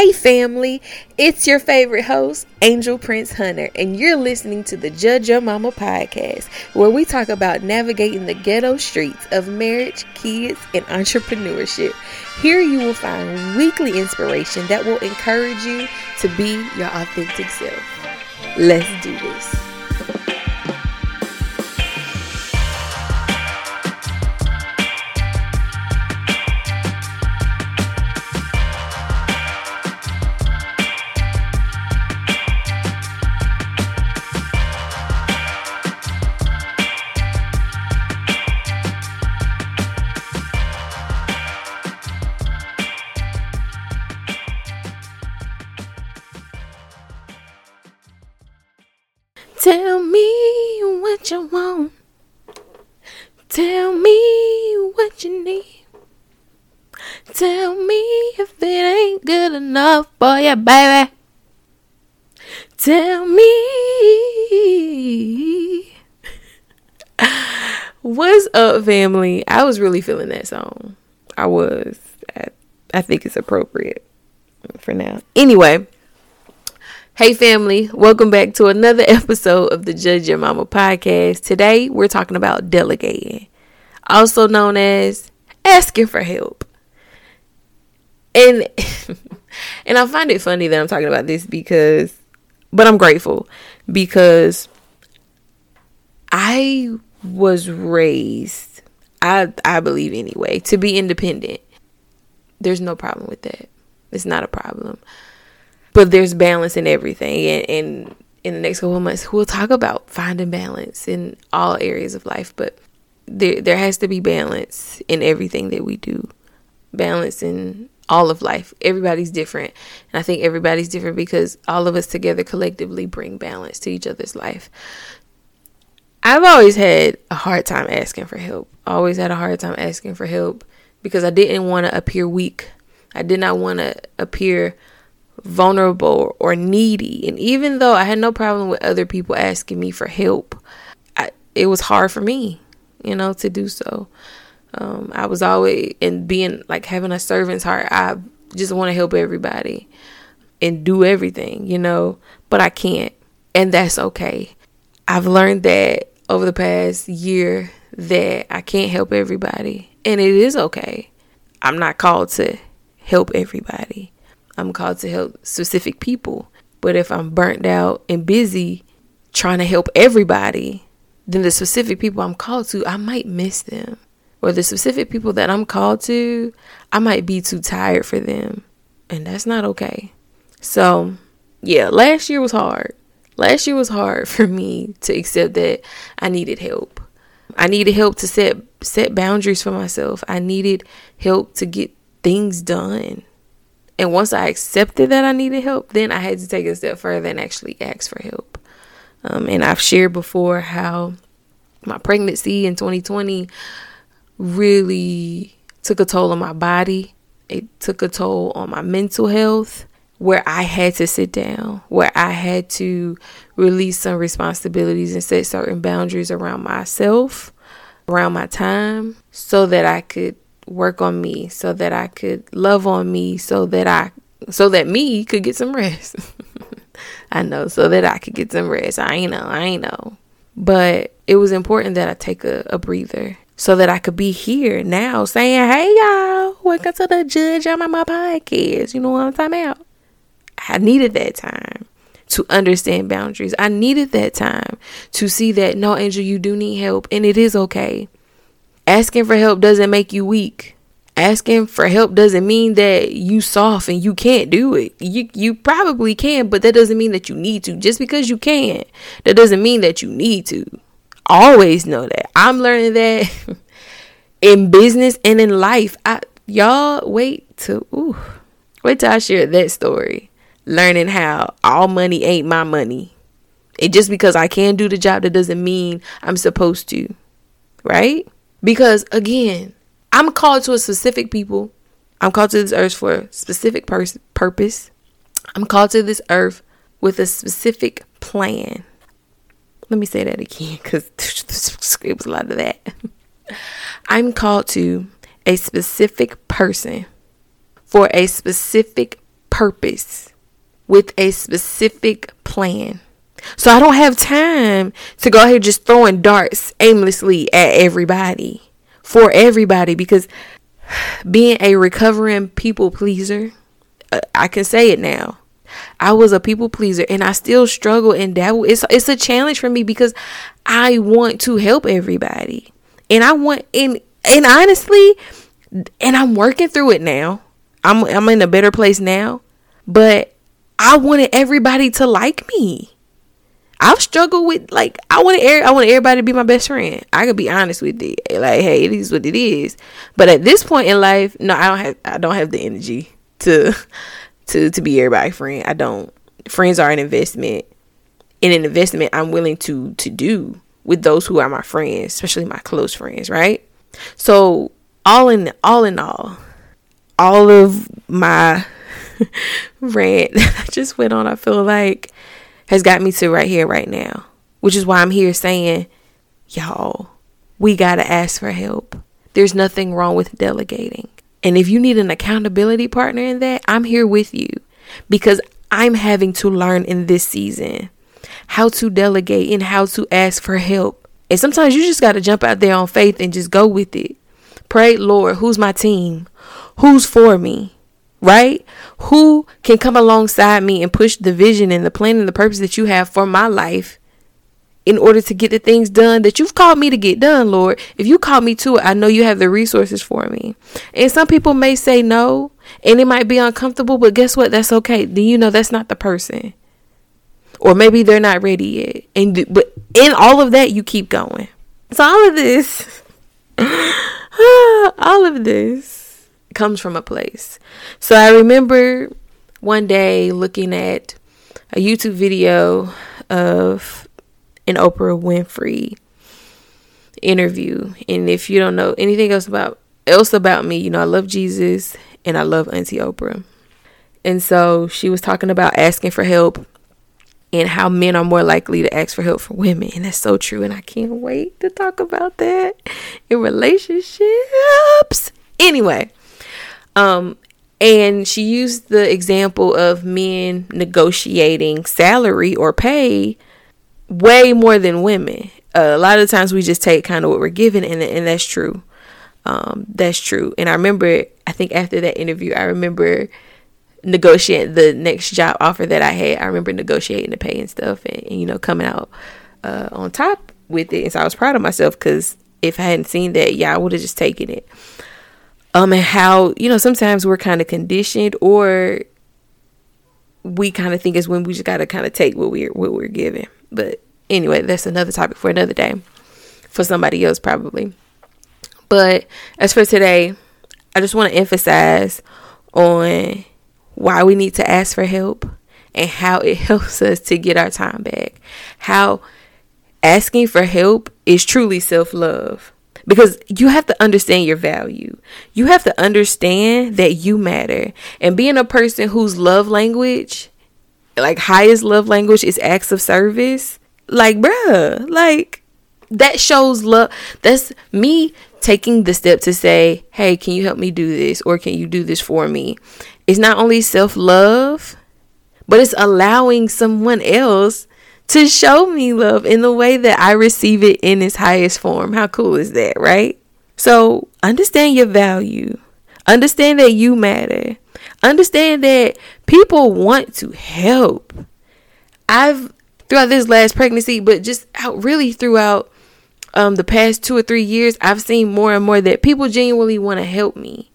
Hey, family, it's your favorite host, Angel Prince Hunter, and you're listening to the Judge Your Mama podcast, where we talk about navigating the ghetto streets of marriage, kids, and entrepreneurship. Here you will find weekly inspiration that will encourage you to be your authentic self. Let's do this. Tell me if it ain't good enough for you, baby. Tell me. What's up, family? I was really feeling that song. I was. I, I think it's appropriate for now. Anyway. Hey, family, welcome back to another episode of the Judge Your Mama podcast. Today, we're talking about delegating, also known as asking for help. And and I find it funny that I'm talking about this because but I'm grateful because I was raised I I believe anyway to be independent. There's no problem with that. It's not a problem but there's balance in everything and, and in the next couple of months we'll talk about finding balance in all areas of life but there there has to be balance in everything that we do balance in all of life. Everybody's different. And i think everybody's different because all of us together collectively bring balance to each other's life. I've always had a hard time asking for help. Always had a hard time asking for help because i didn't want to appear weak. I did not want to appear vulnerable or needy. And even though I had no problem with other people asking me for help, I, it was hard for me, you know, to do so. Um, I was always in being like having a servant's heart. I just want to help everybody and do everything, you know, but I can't. And that's okay. I've learned that over the past year that I can't help everybody. And it is okay. I'm not called to help everybody. I'm called to help specific people. But if I'm burnt out and busy trying to help everybody, then the specific people I'm called to, I might miss them. Or the specific people that I'm called to, I might be too tired for them. And that's not okay. So, yeah, last year was hard. Last year was hard for me to accept that I needed help. I needed help to set set boundaries for myself. I needed help to get things done. And once I accepted that I needed help, then I had to take a step further and actually ask for help. Um, and I've shared before how my pregnancy in 2020 really took a toll on my body. It took a toll on my mental health, where I had to sit down, where I had to release some responsibilities and set certain boundaries around myself, around my time, so that I could work on me so that I could love on me so that I so that me could get some rest. I know, so that I could get some rest. I know, I know. But it was important that I take a, a breather so that I could be here now saying, Hey y'all, welcome to the Judge on my podcast. You know what I'm talking about? I needed that time to understand boundaries. I needed that time to see that no, Angel, you do need help and it is okay. Asking for help doesn't make you weak. Asking for help doesn't mean that you soft and you can't do it. You you probably can, but that doesn't mean that you need to. Just because you can, that doesn't mean that you need to. Always know that. I'm learning that in business and in life. I y'all wait to ooh, wait till I share that story. Learning how all money ain't my money. It just because I can do the job that doesn't mean I'm supposed to. Right? Because again, I'm called to a specific people. I'm called to this earth for a specific pers- purpose. I'm called to this earth with a specific plan. Let me say that again because it was a lot of that. I'm called to a specific person for a specific purpose, with a specific plan. So I don't have time to go ahead just throwing darts aimlessly at everybody for everybody because being a recovering people pleaser, uh, I can say it now. I was a people pleaser and I still struggle and that it's it's a challenge for me because I want to help everybody. And I want and and honestly, and I'm working through it now. I'm I'm in a better place now, but I wanted everybody to like me. I've struggled with like I want to I want everybody to be my best friend. I could be honest with it. Like, hey, it is what it is. But at this point in life, no, I don't have I don't have the energy to to to be everybody's friend. I don't. Friends are an investment. In an investment I'm willing to to do with those who are my friends, especially my close friends, right? So all in all in all, all of my rant I just went on, I feel like has got me to right here, right now. Which is why I'm here saying, y'all, we got to ask for help. There's nothing wrong with delegating. And if you need an accountability partner in that, I'm here with you because I'm having to learn in this season how to delegate and how to ask for help. And sometimes you just got to jump out there on faith and just go with it. Pray, Lord, who's my team? Who's for me? right? Who can come alongside me and push the vision and the plan and the purpose that you have for my life in order to get the things done that you've called me to get done, Lord? If you call me to it, I know you have the resources for me. And some people may say no, and it might be uncomfortable, but guess what? That's okay. Then you know that's not the person? Or maybe they're not ready yet. And but in all of that, you keep going. So all of this, all of this comes from a place. So I remember one day looking at a YouTube video of an Oprah Winfrey interview. And if you don't know anything else about else about me, you know I love Jesus and I love Auntie Oprah. And so she was talking about asking for help and how men are more likely to ask for help for women. And that's so true. And I can't wait to talk about that in relationships. Anyway, um, and she used the example of men negotiating salary or pay way more than women. Uh, a lot of times we just take kind of what we're given, and and that's true. Um, that's true. And I remember, I think after that interview, I remember negotiating the next job offer that I had. I remember negotiating the pay and stuff, and, and you know coming out uh, on top with it. And so I was proud of myself because if I hadn't seen that, yeah, I would have just taken it um and how you know sometimes we're kind of conditioned or we kind of think is when we just got to kind of take what we're what we're given but anyway that's another topic for another day. For somebody else probably. But as for today i just want to emphasize on why we need to ask for help and how it helps us to get our time back. How asking for help is truly self-love because you have to understand your value. You have to understand that you matter. And being a person whose love language, like highest love language, is acts of service, like, bruh, like that shows love. That's me taking the step to say, hey, can you help me do this? Or can you do this for me? It's not only self love, but it's allowing someone else to show me love in the way that I receive it in its highest form. How cool is that, right? So understand your value. Understand that you matter. Understand that people want to help. I've throughout this last pregnancy, but just out really throughout um, the past two or three years, I've seen more and more that people genuinely want to help me.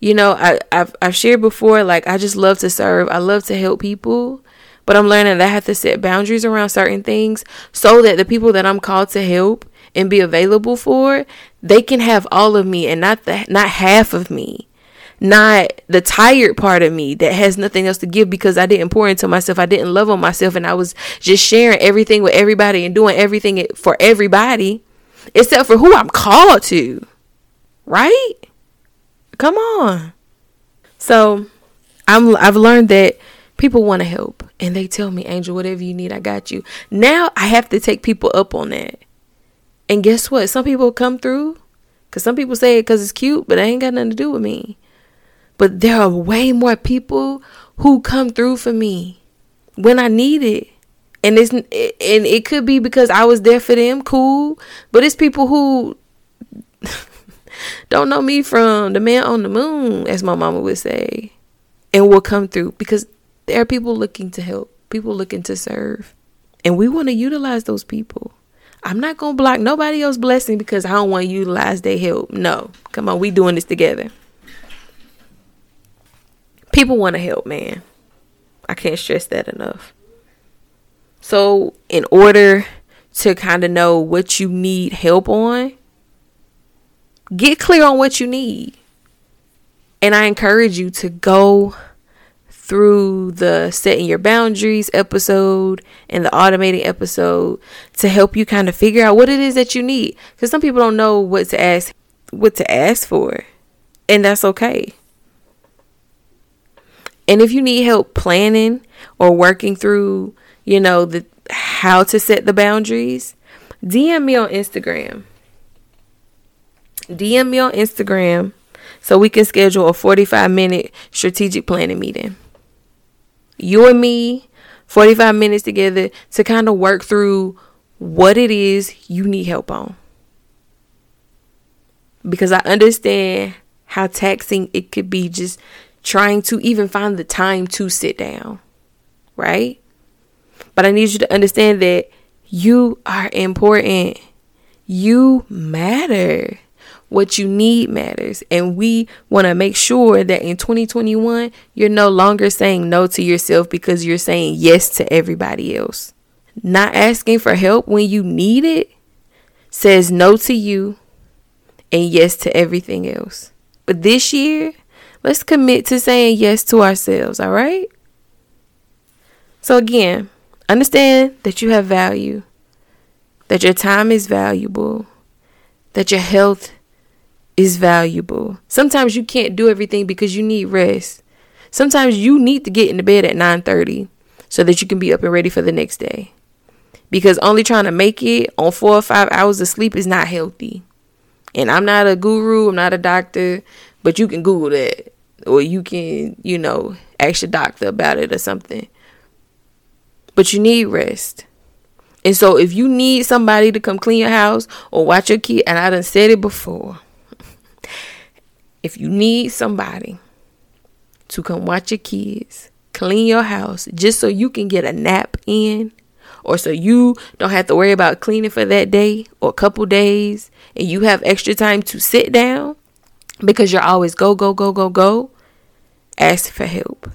You know, I, I've I've shared before, like I just love to serve. I love to help people. But I'm learning that I have to set boundaries around certain things so that the people that I'm called to help and be available for, they can have all of me and not the not half of me. Not the tired part of me that has nothing else to give because I didn't pour into myself. I didn't love on myself and I was just sharing everything with everybody and doing everything for everybody except for who I'm called to. Right? Come on. So, I'm I've learned that people want to help and they tell me, Angel, whatever you need, I got you. Now I have to take people up on that. And guess what? Some people come through because some people say it because it's cute, but it ain't got nothing to do with me. But there are way more people who come through for me when I need it. And it's and it could be because I was there for them, cool. But it's people who don't know me from the man on the moon, as my mama would say, and will come through because there are people looking to help, people looking to serve, and we want to utilize those people. I'm not gonna block nobody else blessing because I don't want to utilize their help. No, come on, we doing this together. People want to help, man. I can't stress that enough. So, in order to kind of know what you need help on, get clear on what you need. And I encourage you to go through the setting your boundaries episode and the automating episode to help you kind of figure out what it is that you need. Because some people don't know what to ask what to ask for and that's okay. And if you need help planning or working through you know the how to set the boundaries dm me on instagram. Dm me on instagram so we can schedule a 45 minute strategic planning meeting you and me 45 minutes together to kind of work through what it is you need help on. Because I understand how taxing it could be just trying to even find the time to sit down, right? But I need you to understand that you are important. You matter what you need matters. And we want to make sure that in 2021, you're no longer saying no to yourself because you're saying yes to everybody else. Not asking for help when you need it says no to you and yes to everything else. But this year, let's commit to saying yes to ourselves, all right? So, again, understand that you have value, that your time is valuable, that your health is valuable. Sometimes you can't do everything because you need rest. Sometimes you need to get into bed at 9:30 so that you can be up and ready for the next day. Because only trying to make it on 4 or 5 hours of sleep is not healthy. And I'm not a guru, I'm not a doctor, but you can google that or you can, you know, ask your doctor about it or something. But you need rest. And so if you need somebody to come clean your house or watch your kid, and I done said it before, if you need somebody to come watch your kids, clean your house just so you can get a nap in, or so you don't have to worry about cleaning for that day or a couple days, and you have extra time to sit down because you're always go, go, go, go, go, ask for help.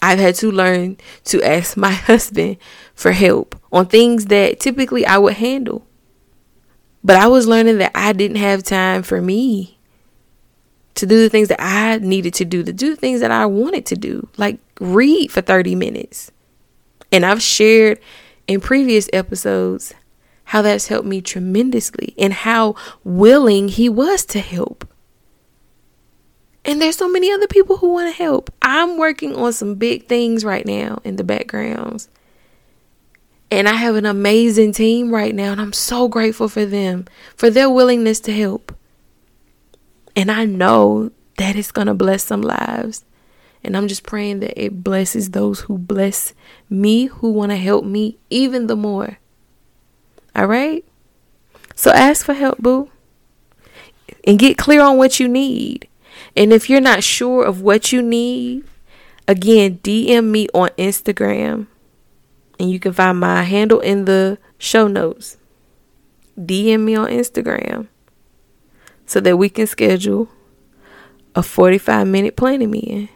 I've had to learn to ask my husband for help on things that typically I would handle. But I was learning that I didn't have time for me to do the things that I needed to do, to do the things that I wanted to do, like read for 30 minutes. And I've shared in previous episodes how that's helped me tremendously and how willing he was to help. And there's so many other people who want to help. I'm working on some big things right now in the backgrounds. And I have an amazing team right now, and I'm so grateful for them, for their willingness to help. And I know that it's going to bless some lives. And I'm just praying that it blesses those who bless me, who want to help me even the more. All right? So ask for help, boo. And get clear on what you need. And if you're not sure of what you need, again, DM me on Instagram. And you can find my handle in the show notes. DM me on Instagram so that we can schedule a 45 minute planning meeting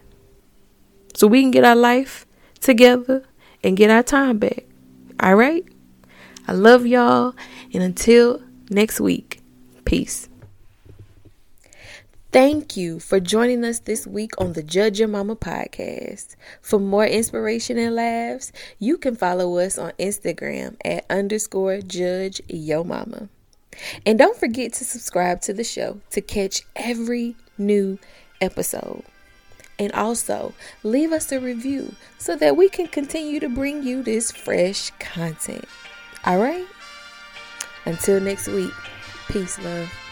so we can get our life together and get our time back. All right? I love y'all. And until next week, peace. Thank you for joining us this week on the Judge Your Mama podcast. For more inspiration and laughs, you can follow us on Instagram at underscore Judge Yo Mama. And don't forget to subscribe to the show to catch every new episode. And also, leave us a review so that we can continue to bring you this fresh content. All right? Until next week, peace, love.